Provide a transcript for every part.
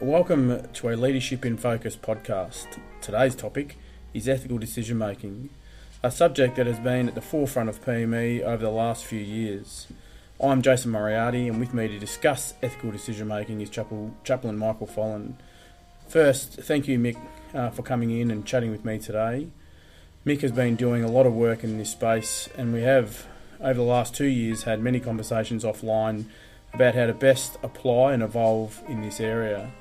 Welcome to a Leadership in Focus podcast. Today's topic is ethical decision making, a subject that has been at the forefront of PME over the last few years. I'm Jason Moriarty, and with me to discuss ethical decision making is Chaplain Michael Folland. First, thank you, Mick, uh, for coming in and chatting with me today. Mick has been doing a lot of work in this space, and we have, over the last two years, had many conversations offline about how to best apply and evolve in this area.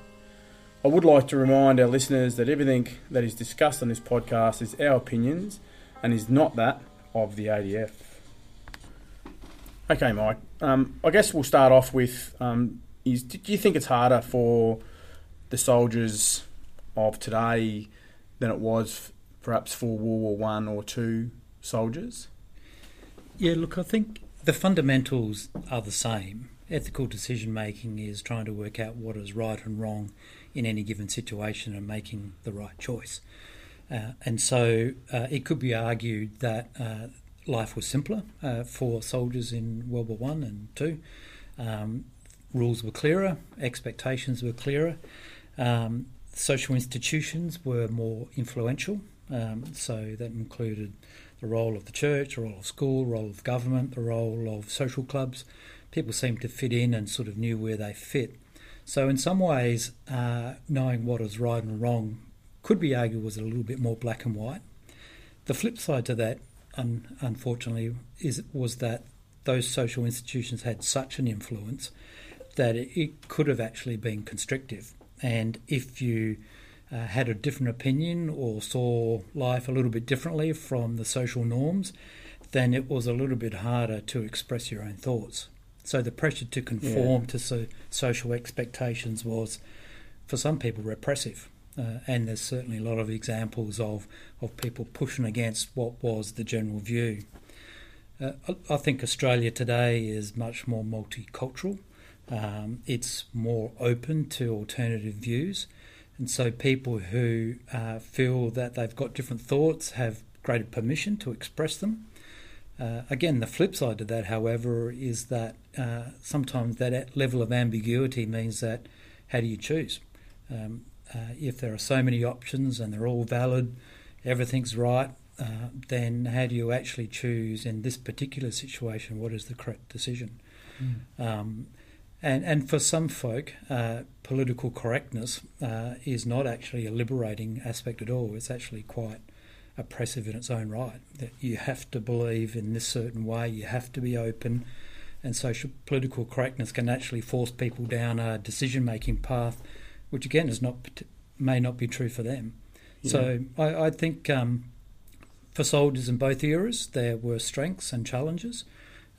I would like to remind our listeners that everything that is discussed on this podcast is our opinions and is not that of the ADF. Okay, Mike. Um, I guess we'll start off with: um, is do you think it's harder for the soldiers of today than it was perhaps for World War One or two soldiers? Yeah, look, I think the fundamentals are the same. Ethical decision making is trying to work out what is right and wrong in any given situation and making the right choice. Uh, and so uh, it could be argued that uh, life was simpler uh, for soldiers in World War One and Two. Um, rules were clearer, expectations were clearer. Um, social institutions were more influential, um, so that included the role of the church, the role of school, the role of government, the role of social clubs. People seemed to fit in and sort of knew where they fit. So, in some ways, uh, knowing what is right and wrong could be argued was a little bit more black and white. The flip side to that, un- unfortunately, is was that those social institutions had such an influence that it, it could have actually been constrictive. And if you uh, had a different opinion or saw life a little bit differently from the social norms, then it was a little bit harder to express your own thoughts. So the pressure to conform yeah. to so, social expectations was, for some people, repressive. Uh, and there's certainly a lot of examples of, of people pushing against what was the general view. Uh, I, I think Australia today is much more multicultural. Um, it's more open to alternative views. And so people who uh, feel that they've got different thoughts have greater permission to express them. Uh, again, the flip side to that, however, is that uh, sometimes that level of ambiguity means that how do you choose? Um, uh, if there are so many options and they're all valid, everything's right, uh, then how do you actually choose in this particular situation what is the correct decision? Mm. Um, and, and for some folk, uh, political correctness uh, is not actually a liberating aspect at all. It's actually quite oppressive in its own right. That you have to believe in this certain way, you have to be open, and social political correctness can actually force people down a decision making path, which again is not may not be true for them. Yeah. So I, I think um, for soldiers in both eras, there were strengths and challenges.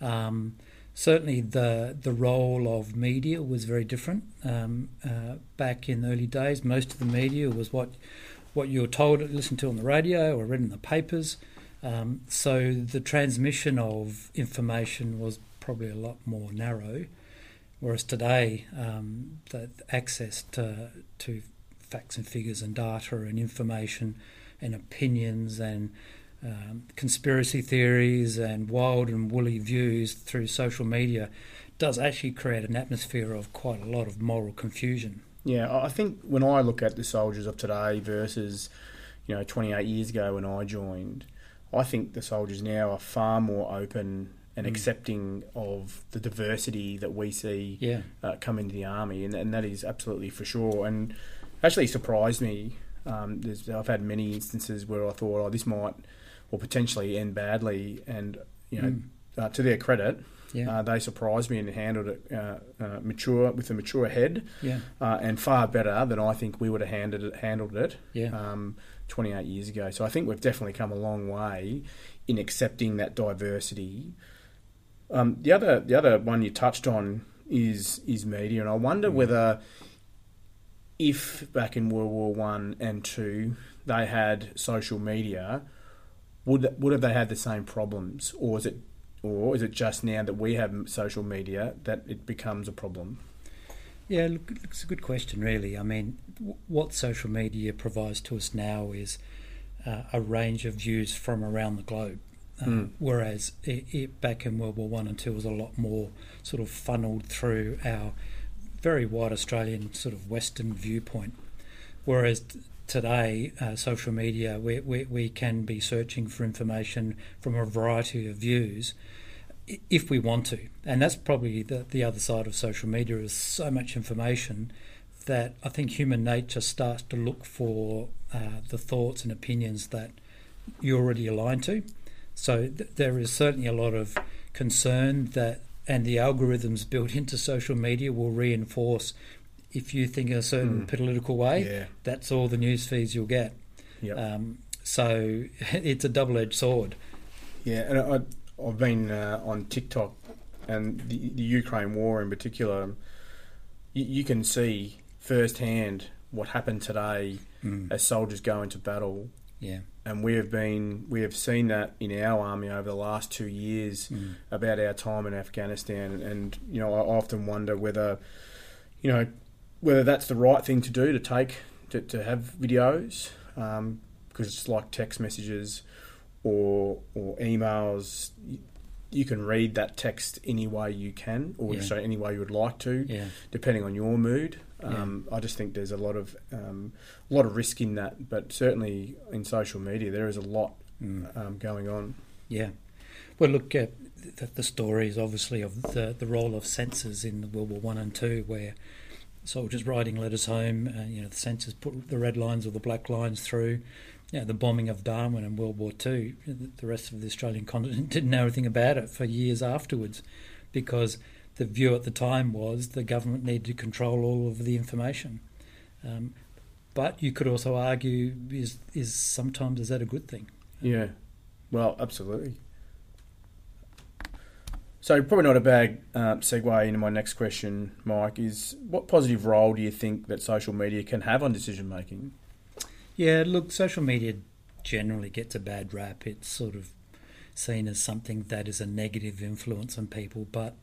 Um, certainly, the the role of media was very different. Um, uh, back in the early days, most of the media was what what you were told, listened to on the radio or read in the papers. Um, so the transmission of information was probably a lot more narrow, whereas today um, the access to, to facts and figures and data and information and opinions and um, conspiracy theories and wild and woolly views through social media does actually create an atmosphere of quite a lot of moral confusion. Yeah, I think when I look at the soldiers of today versus, you know, 28 years ago when I joined, I think the soldiers now are far more open and mm. accepting of the diversity that we see yeah. uh, come into the army, and, and that is absolutely for sure. And actually surprised me. Um, I've had many instances where I thought, oh, this might or potentially end badly, and you know, mm. uh, to their credit, yeah. Uh, they surprised me and handled it uh, uh, mature with a mature head, yeah. Uh, and far better than I think we would have handled it. Handled it, yeah. Um, 28 years ago. So I think we've definitely come a long way in accepting that diversity. Um, the other the other one you touched on is is media, and I wonder mm. whether if back in World War One and Two they had social media, would would have they had the same problems, or is it or is it just now that we have social media that it becomes a problem? Yeah, look, it's a good question, really. I mean, what social media provides to us now is uh, a range of views from around the globe. Uh, mm. Whereas it, it, back in World War One and Two was a lot more sort of funneled through our very wide Australian sort of Western viewpoint. Whereas t- today, uh, social media, we, we, we can be searching for information from a variety of views if we want to. And that's probably the, the other side of social media is so much information that I think human nature starts to look for uh, the thoughts and opinions that you're already aligned to. So th- there is certainly a lot of concern that, and the algorithms built into social media will reinforce if you think a certain Mm. political way, Yeah. that's all the news feeds you'll get. Yep. Um, so it's a double-edged sword. Yeah, and I, I've been uh, on TikTok and the, the Ukraine war in particular. You, you can see firsthand what happened today mm. as soldiers go into battle, Yeah. and we have been we have seen that in our army over the last two years mm. about our time in Afghanistan, and you know I often wonder whether you know whether that's the right thing to do to take to, to have videos um, because it's like text messages or or emails. You, you can read that text any way you can, or Yeah. sorry, any way you would like to, Yeah. depending on your mood. Um, I just think there's a lot of um, a lot of risk in that, but certainly in social media there is a lot Mm. um, going on. Yeah. Well, look, uh, the, the stories obviously of the, the role of censors in the World War One and Two, where soldiers writing letters home, uh, you know, the censors put the red lines or the black lines through. You know, the bombing of Darwin in World War Two, the rest of the Australian continent didn't know anything about it for years afterwards, because the view at the time was the government needed to control all of the information. Um, but you could also argue is is sometimes is that a good thing? Yeah, well, absolutely. So probably not a bad uh, segue into my next question, Mike. Is what positive role do you think that social media can have on decision making? Yeah, look, social media generally gets a bad rap. It's sort of seen as something that is a negative influence on people, but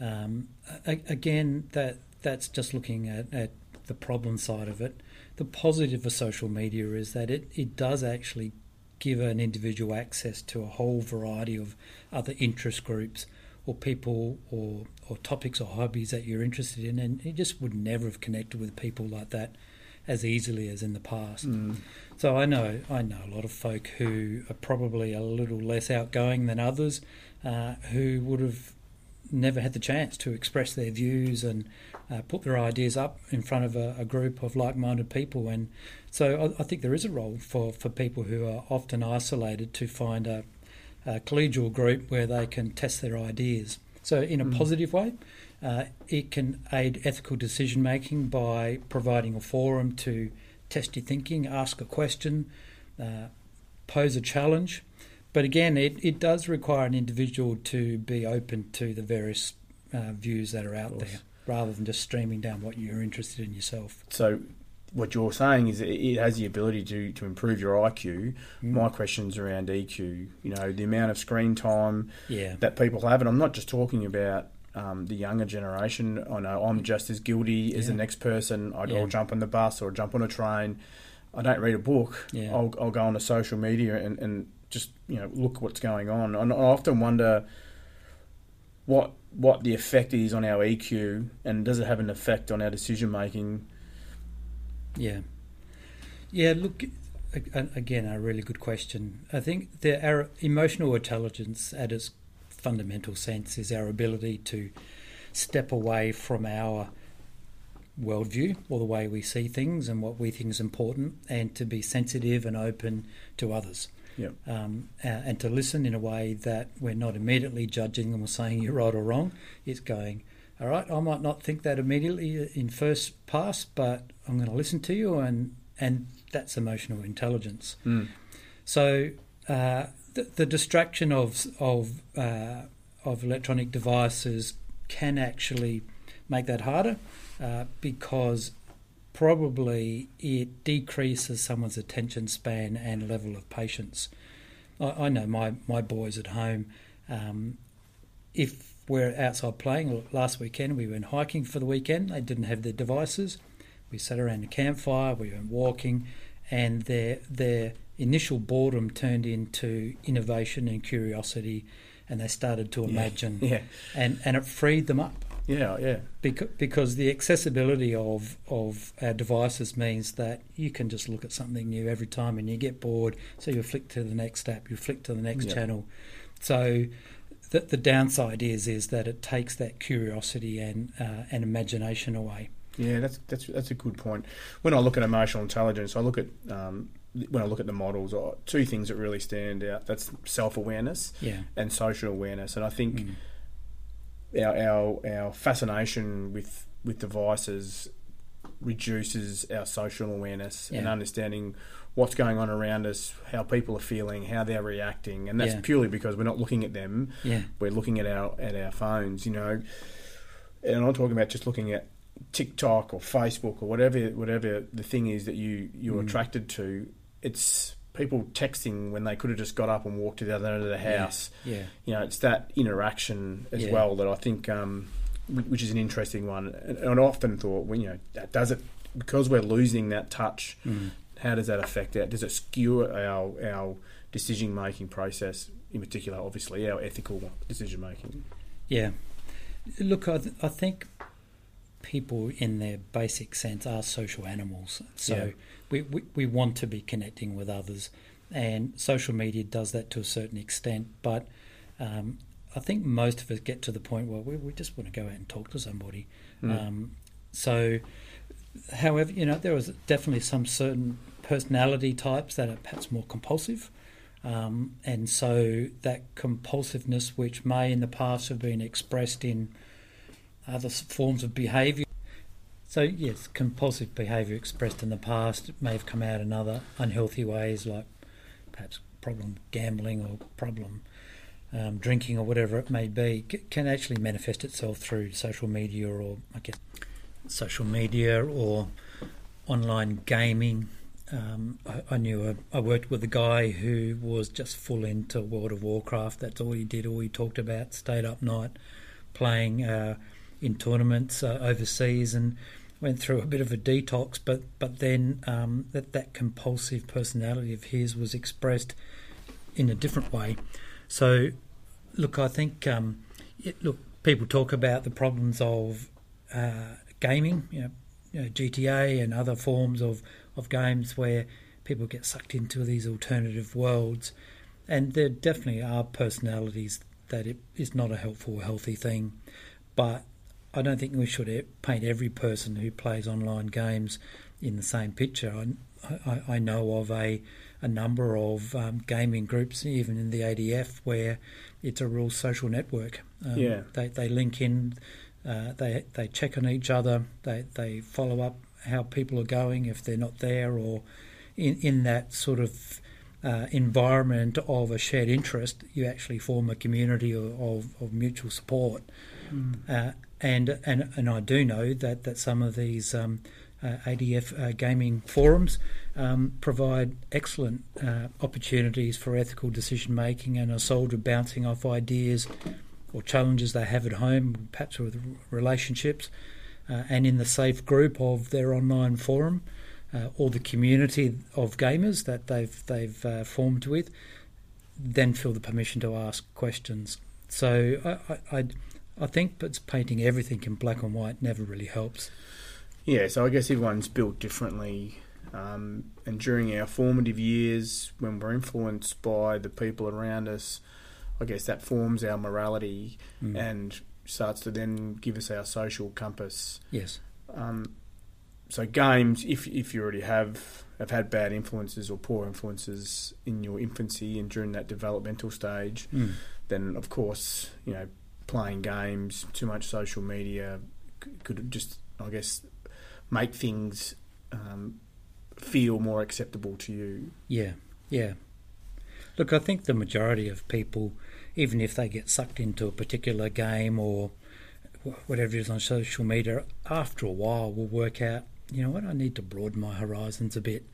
um, again, that that's just looking at, at the problem side of it. The positive of social media is that it, it does actually give an individual access to a whole variety of other interest groups or people or, or topics or hobbies that you're interested in, and you just would never have connected with people like that as easily as in the past. So I know I know a lot of folk who are probably a little less outgoing than others, uh, who would have never had the chance to express their views and uh, put their ideas up in front of a, a group of like-minded people. And so I, I think there is a role for, for people who are often isolated to find a, a collegial group where they can test their ideas. So in a Mm. positive way, uh, it can aid ethical decision making by providing a forum to test your thinking, ask a question, uh, pose a challenge. But again, it, it does require an individual to be open to the various uh, views that are out there rather than just streaming down what you're interested in yourself. So what you're saying is it- has the ability to, to improve your IQ. Mm. My question's around EQ. You know, the amount of screen time Yeah. that people have, and I'm not just talking about um, the younger generation. I know I'm just as guilty as the next person. I'd Yeah. I'll jump on the bus or jump on a train. I don't read a book. Yeah. I'll, I'll go onto social media and, and just you know look what's going on. And I often wonder what what the effect is on our EQ, and does it have an effect on our decision making? Yeah. Yeah, look, again, a really good question. I think the, our emotional intelligence at its fundamental sense is our ability to step away from our worldview or the way we see things and what we think is important and to be sensitive and open to others. Yep. Um, and to listen in a way that we're not immediately judging them or saying you're right or wrong. It's going, all right, I might not think that immediately in first pass, but I'm going to listen to you, and and that's emotional intelligence. Mm. So uh, the, distraction of of uh, of electronic devices can actually make that harder uh, because probably it decreases someone's attention span and level of patience. I, I know my my boys at home. Um, if we're outside playing, last weekend we went hiking for the weekend. They didn't have their devices. We sat around a campfire. We went walking, and their their initial boredom turned into innovation and curiosity, and they started to Yeah. imagine, Yeah. and and it freed them up. Yeah, yeah. Because, because the accessibility of, of our devices means that you can just look at something new every time and you get bored, so you flick to the next app, you flick to the next Yeah. channel. So the, the downside is is that it takes that curiosity and uh, and imagination away. Yeah, that's that's that's a good point. When I look at emotional intelligence, I look at um, when I look at the models, uh, two things that really stand out. That's self awareness Yeah. and social awareness, and I think Mm. our, our our fascination with with devices reduces our social awareness and understanding what's going on around us, how people are feeling, how they're reacting, and that's Yeah. purely because we're not looking at them. Yeah. We're looking at our at our phones, you know. And I'm talking about just looking at TikTok or Facebook or whatever whatever the thing is that you you're Mm. attracted to. It's people texting when they could have just got up and walked to the other end of the house Yeah. you know, it's that interaction as Yeah. well that I think, um, which is an interesting one. And, and I often thought, well, you know, does it because we're losing that touch. Mm. How does that affect that? Does it skew our our decision making process? In particular, obviously, our ethical decision making. Yeah. Look, I, th- I think people, in their basic sense, are social animals. So Yeah. we, we, we want to be connecting with others, and social media does that to a certain extent. But um, I think most of us get to the point where we, we just want to go out and talk to somebody. Mm. Um, so, however, you know, there is definitely some certain personality types that are perhaps more compulsive. Um, and so that compulsiveness, which may in the past have been expressed in other forms of behaviour. So, yes, compulsive behaviour expressed in the past may have come out in other unhealthy ways, like perhaps problem gambling or problem um, drinking or whatever it may be, c- can actually manifest itself through social media or, I guess, social media or online gaming. Um, I, I knew a, I worked with a guy who was just full into World of Warcraft. That's all he did, all he talked about. Stayed up night playing uh, in tournaments uh, overseas and went through a bit of a detox. But but then um, that that compulsive personality of his was expressed in a different way. So look, I think um, it, look people talk about the problems of uh, gaming, you know, you know, GTA and other forms of, of games where people get sucked into these alternative worlds. And there definitely are personalities that it is not a helpful healthy thing. But I don't think we should paint every person who plays online games in the same picture. I, I, I know of a, a number of um, gaming groups, even in the ADF, where it's a real social network. Um, Yeah. They, they link in, uh, they, they check on each other, they, they follow up how people are going if they're not there, or in, in that sort of uh, environment of a shared interest, you actually form a community of, of, of mutual support. Uh, and, and and I do know that, that some of these um, uh, ADF uh, gaming forums um, provide excellent uh, opportunities for ethical decision making and a soldier bouncing off ideas or challenges they have at home, perhaps with relationships, uh, and in the safe group of their online forum uh, or the community of gamers that they've they've uh, formed with, then feel the permission to ask questions. So I, I, I I think it's painting everything in black and white never really helps. Yeah, so I guess everyone's built differently. Um, and during our formative years, when we're influenced by the people around us, I guess that forms our morality Mm. and starts to then give us our social compass. yes. Um, so games, if if you already have have had bad influences or poor influences in your infancy and during that developmental stage, Mm. then of course you know playing games, too much social media could just I guess make things um, feel more acceptable to you. Yeah, yeah. Look, I think the majority of people, even if they get sucked into a particular game or whatever it is on social media, after a while will work out, you know what, I need to broaden my horizons a bit.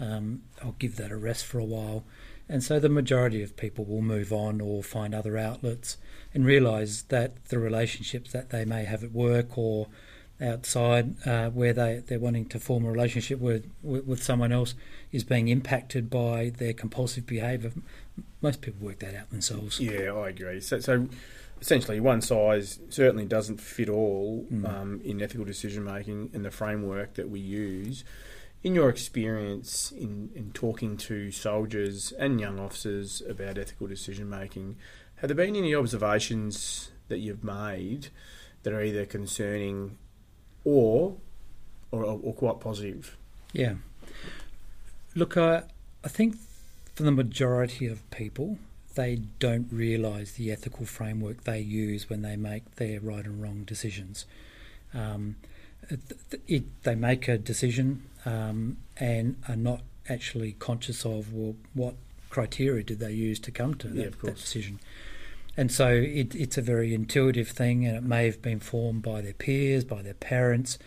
Um, I'll give that a rest for a while. And so the majority of people will move on or find other outlets and realise that the relationships that they may have at work or outside uh, where they, they're wanting to form a relationship with, with, with someone else is being impacted by their compulsive behaviour. Most people work that out themselves. Yeah, I agree. So, so essentially one size certainly doesn't fit all Mm. um, in ethical decision making and the framework that we use. In your experience in, in talking to soldiers and young officers about ethical decision making, have there been any observations that you've made that are either concerning or or, or quite positive? Yeah. Look, I, I think for the majority of people, they don't realise the ethical framework they use when they make their right and wrong decisions. Um, it, it, they make a decision um, and are not actually conscious of well, what criteria did they use to come to Yeah, that decision. And so it, it's a very intuitive thing, and it may have been formed by their peers, by their parents,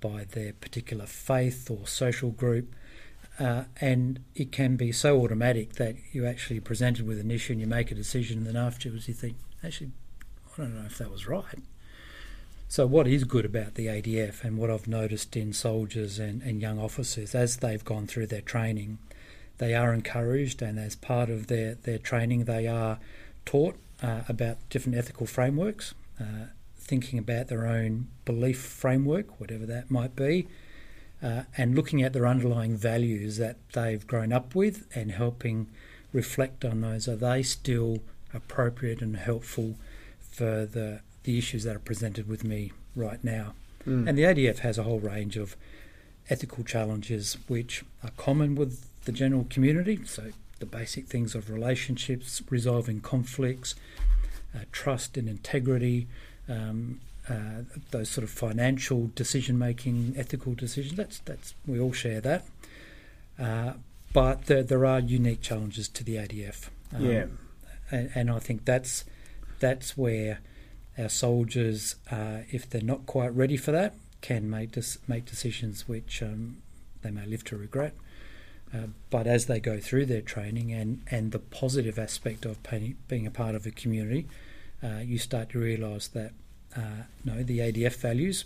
by their particular faith or social group. Uh, and it can be so automatic that you're actually presented with an issue and you make a decision, and then afterwards you think, actually, I don't know if that was right. So, what is good about the ADF and what I've noticed in soldiers and, and young officers as they've gone through their training, they are encouraged, and as part of their, their training, they are taught uh, about different ethical frameworks, uh, thinking about their own belief framework, whatever that might be, uh, and looking at their underlying values that they've grown up with and helping reflect on those. Are they still appropriate and helpful for the, the issues that are presented with me right now? Mm. And the ADF has a whole range of ethical challenges which are common with the general community. So, the basic things of relationships, resolving conflicts, uh, trust and integrity, um, uh, those sort of financial decision making, ethical decisions. That's, that's, we all share that. Uh, but there, there are unique challenges to the ADF. Um, yeah. and, and I think that's that's where our soldiers, uh, if they're not quite ready for that, can make dis- make decisions which um, they may live to regret. Uh, but as they go through their training and, and the positive aspect of being a part of a community, uh, you start to realise that uh, no, the ADF values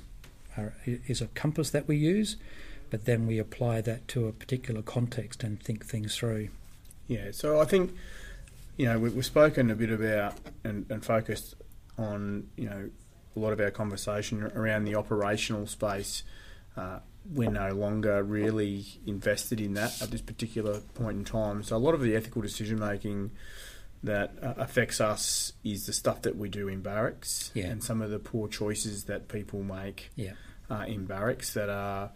are, is a compass that we use, but then we apply that to a particular context and think things through. Yeah, so I think you know we, we've spoken a bit about and, and focused on you know a lot of our conversation around the operational space. Uh, we're no longer really invested in that at this particular point in time. So a lot of the ethical decision making that uh, affects us is the stuff that we do in barracks Yeah. and some of the poor choices that people make Yeah. uh, in barracks that are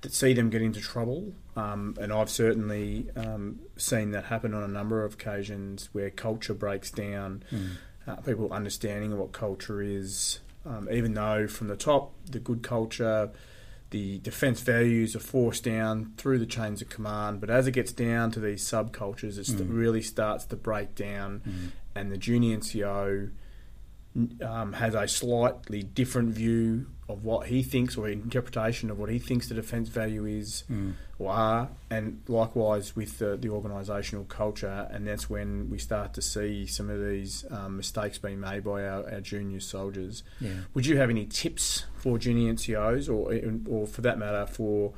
that see them get into trouble. Um, and I've certainly um, seen that happen on a number of occasions where culture breaks down, Mm. Uh, people understanding what culture is, um, even though from the top, the good culture, the defence values are forced down through the chains of command. But as it gets down to these subcultures, it st- Mm. really starts to break down Mm. and the junior NCO um, has a slightly different view of what he thinks or interpretation of what he thinks the defence value is Mm. or are, and likewise with the, the organisational culture, and that's when we start to see some of these um, mistakes being made by our, our junior soldiers. Yeah. Would you have any tips for junior NCOs, or or for that matter, for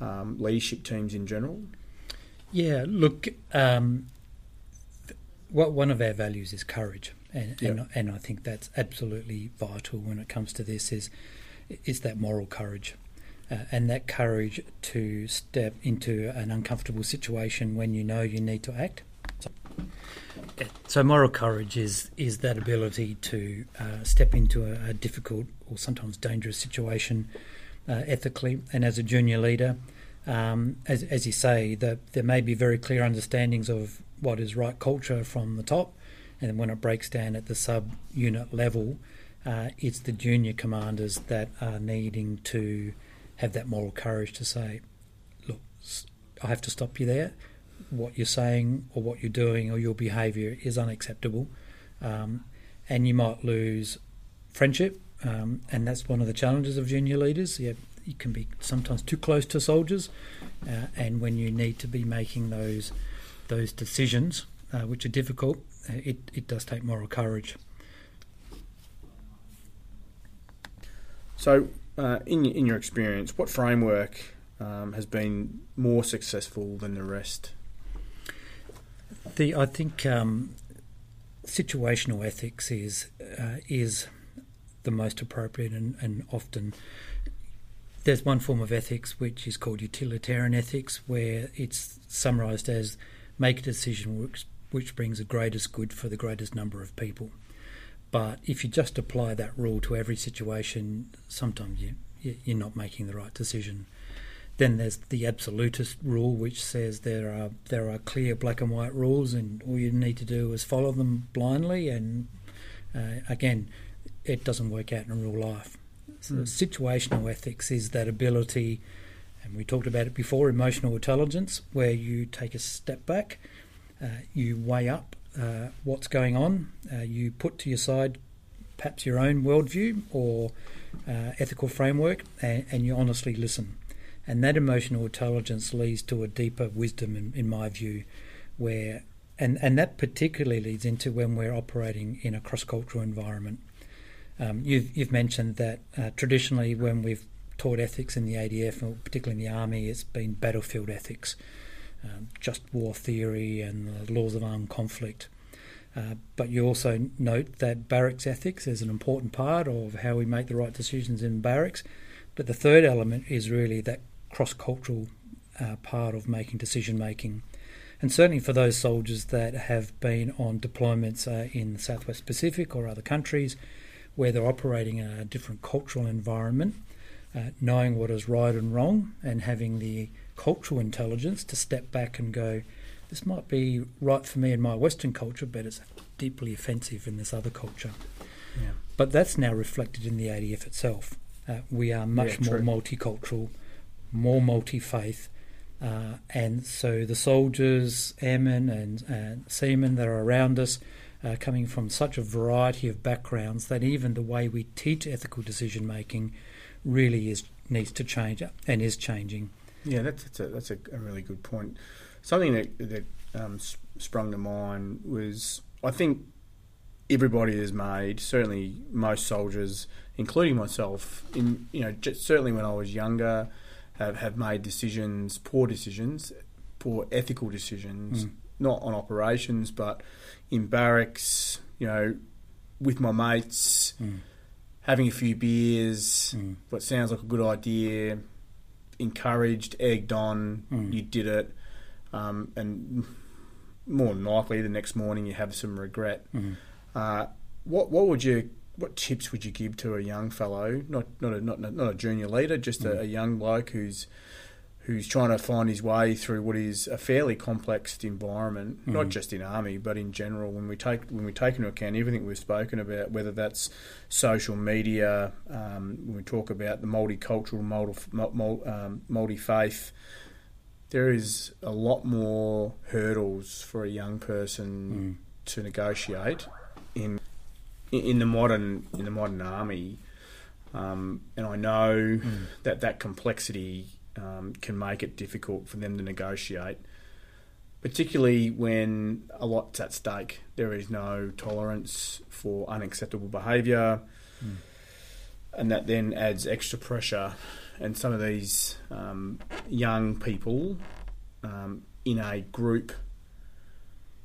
um, leadership teams in general? Yeah, look, um, th- what one of our values is courage, and and, Yeah. and I think that's absolutely vital when it comes to this. Is is that moral courage, uh, and that courage to step into an uncomfortable situation when you know you need to act. So, so moral courage is is that ability to uh, step into a, a difficult or sometimes dangerous situation uh, ethically, and as a junior leader um, as, as you say, the, there may be very clear understandings of what is right culture from the top, and when it breaks down at the sub unit level, uh, it's the junior commanders that are needing to have that moral courage to say, look, I have to stop you there. What you're saying or what you're doing or your behaviour is unacceptable. Um, and you might lose friendship, um, and that's one of the challenges of junior leaders. You, you can be sometimes too close to soldiers, uh, and when you need to be making those those decisions, uh, which are difficult, it, it does take moral courage. So, uh, in in your experience, what framework um, has been more successful than the rest? The I think um, situational ethics is uh, is the most appropriate and, and often there's one form of ethics which is called utilitarian ethics where it's summarized as make a decision which, brings the greatest good for the greatest number of people but if you just apply that rule to every situation sometimes you, you're not making the right decision then there's the absolutist rule, which says there are there are clear black and white rules, and all you need to do is follow them blindly. And uh, again, it doesn't work out in real life. So mm. situational ethics is that ability, and we talked about it before, emotional intelligence, where you take a step back, you weigh up uh, what's going on, uh, you put to your side perhaps your own worldview or uh, ethical framework, and, and you honestly listen. And that emotional intelligence leads to a deeper wisdom, in, in my view, where and, and that particularly leads into when we're operating in a cross cultural environment. Um, you've, you've mentioned that uh, traditionally, when we've taught ethics in the ADF, or particularly in the Army, it's been battlefield ethics, um, just war theory and the laws of armed conflict. Uh, but you also note that barracks ethics is an important part of how we make the right decisions in barracks. But the third element is really that cross cultural uh, part of making decision making. And certainly for those soldiers that have been on deployments uh, in the Southwest Pacific or other countries where they're operating in a different cultural environment, uh, knowing what is right and wrong and having the cultural intelligence to step back and go, this might be right for me in my Western culture, but it's deeply offensive in this other culture. Yeah. But that's now reflected in the ADF itself. Uh, we are much yeah, more multicultural more multi faith. Uh, and so the soldiers, airmen, and, and seamen that are around us are coming from such a variety of backgrounds that even the way we teach ethical decision making really is needs to change and is changing. Yeah, that's, that's a that's a, a really good point. Something that that um, sprung to mind was I think everybody has made certainly most soldiers, including myself, in you know certainly when I was younger have, have made decisions, poor decisions, poor ethical decisions, mm. not on operations, but in barracks, you know, with my mates, mm. having a few beers, mm. what sounds like a good idea, encouraged, egged on, mm. you did it, um, and more than likely the next morning you have some regret. Mm. Uh, what what would you what tips would you give to a young fellow, not not a, not, not a junior leader, just mm. a, a, young bloke who's who's trying to find his way through what is a fairly complex environment, mm. not just in army but in general. When we take when we take into account everything we've spoken about, whether that's social media, um, when we talk about the multicultural, multi, um, multi faith. There is a lot more hurdles for a young person mm. to negotiate in in the modern in the modern army, um, and I know mm. that that complexity um, can make it difficult for them to negotiate, particularly when a lot's at stake. There is no tolerance for unacceptable behaviour, mm. and that then adds extra pressure. And some of these um, young people um, in a group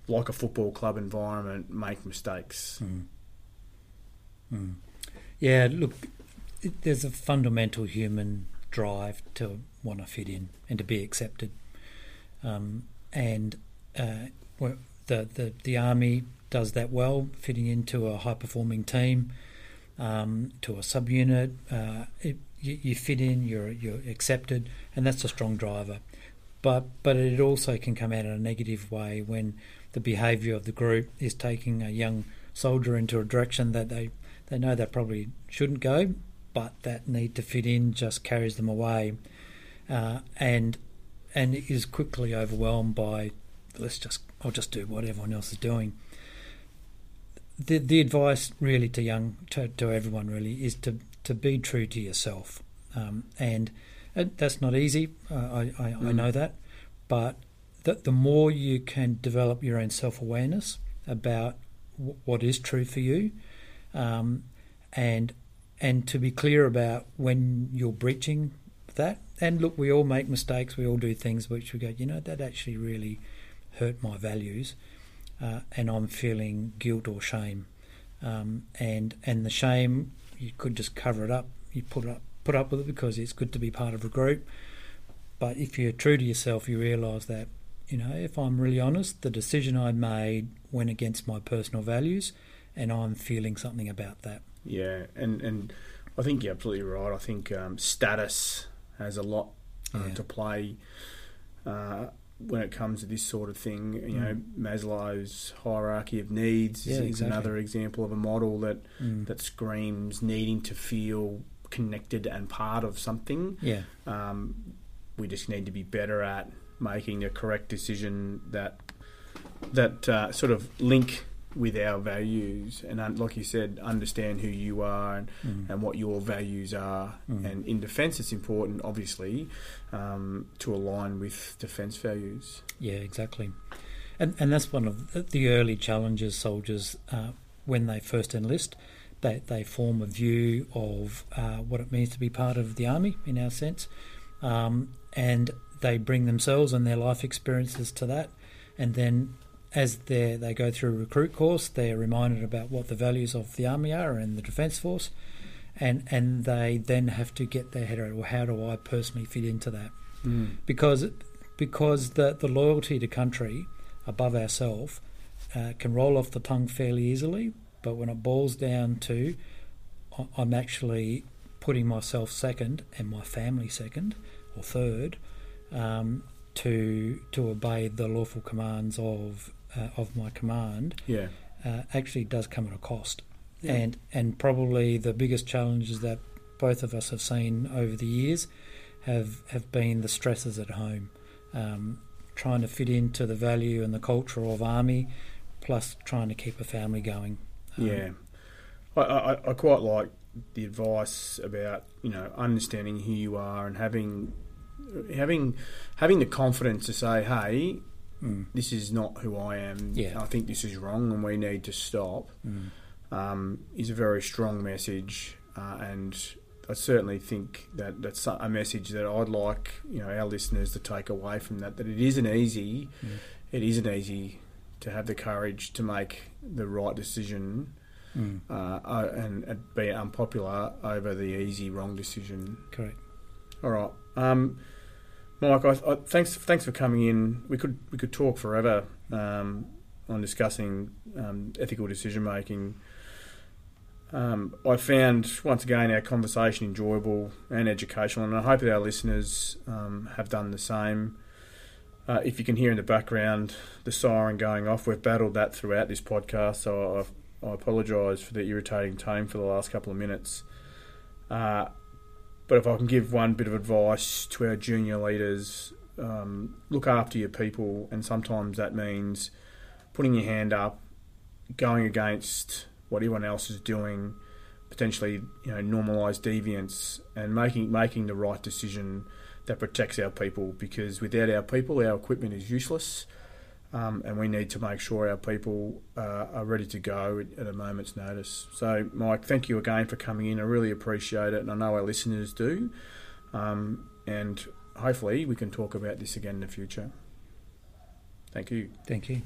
like a football club environment make mistakes. Mm. Mm. Yeah, look, it, there's a fundamental human drive to want to fit in and to be accepted. Um, and uh, the, the, the army does that well, fitting into a high performing team, um, to a subunit. Uh, it, you, you, fit in, you're, you're accepted, and that's a strong driver. But, but it also can come out in a negative way when the behaviour of the group is taking a young soldier into a direction that they they know they probably shouldn't go, but that need to fit in just carries them away, uh, and and is quickly overwhelmed by let's just I'll just do what everyone else is doing. The the advice really to young to, to everyone really is to to be true to yourself, um, and that's not easy. Uh, I I, mm. I, know that, but the, the more you can develop your own self awareness about w- what is true for you, um, and and to be clear about when you're breaching that. And look, we all make mistakes. We all do things which we go, you know, that actually really hurt my values. uh, and I'm feeling guilt or shame, um, and and the shame you could just cover it up. You put up put up with it because it's good to be part of a group. But if you're true to yourself, you realise that you know if I'm really honest, the decision I made went against my personal values, and I'm feeling something about that. Yeah, and and I think you're absolutely right. I think um, status has a lot uh, Yeah. to play uh, when it comes to this sort of thing. You know, Maslow's hierarchy of needs is, Mm. Yeah, is exactly. another example of a model that Mm. that screams needing to feel connected and part of something. Yeah, Um, we just need to be better at making a correct decision that that uh, sort of link with our values and un- like you said understand who you are and, Mm. and what your values are Mm. and in defence it's important obviously um, to align with defence values Yeah, exactly. And and that's one of the- the early challenges soldiers uh, when they first enlist. They they form a view of uh, what it means to be part of the army in our sense, um, and they bring themselves and their life experiences to that, and then. As they they go through a recruit course, they're reminded about what the values of the army are and the defence force, and and they then have to get their head around. Well, how do I personally fit into that? because because the the loyalty to country above ourselves uh, can roll off the tongue fairly easily, but when it boils down to I'm actually putting myself second and my family second or third um, to to obey the lawful commands of uh, of my command yeah uh, actually does come at a cost. Yeah. And and probably the biggest challenges that both of us have seen over the years have have been the stresses at home, um, trying to fit into the value and the culture of army, plus trying to keep a family going. Um, Yeah, I, I, I quite like the advice about you know understanding who you are and having having having the confidence to say, hey, mm, this is not who I am. Yeah. I think this is wrong, and we need to stop. mm, Um, is a very strong message, uh, and I certainly think that that's a message that I'd like you know our listeners to take away from that. That it isn't easy. Mm. It isn't easy to have the courage to make the right decision mm, uh, and, and be unpopular over the easy wrong decision. correct. All right, um, Mike. I, I, thanks, thanks for coming in. We could we could talk forever um, on discussing um, ethical decision making. Um, I found once again our conversation enjoyable and educational, and I hope that our listeners um, have done the same. Uh, if you can hear in the background the siren going off, we've battled that throughout this podcast, so I, I apologise for the irritating tone for the last couple of minutes. Uh, but if I can give one bit of advice to our junior leaders, um, look after your people, and sometimes that means putting your hand up, going against what everyone else is doing, potentially you know normalise deviance, and making making the right decision that protects our people. Because without our people, our equipment is useless. Um, and we need to make sure our people uh, are ready to go at, a moment's notice. So, Mike, thank you again for coming in. I really appreciate it, and I know our listeners do. Um, and hopefully, we can talk about this again in the future. Thank you. Thank you.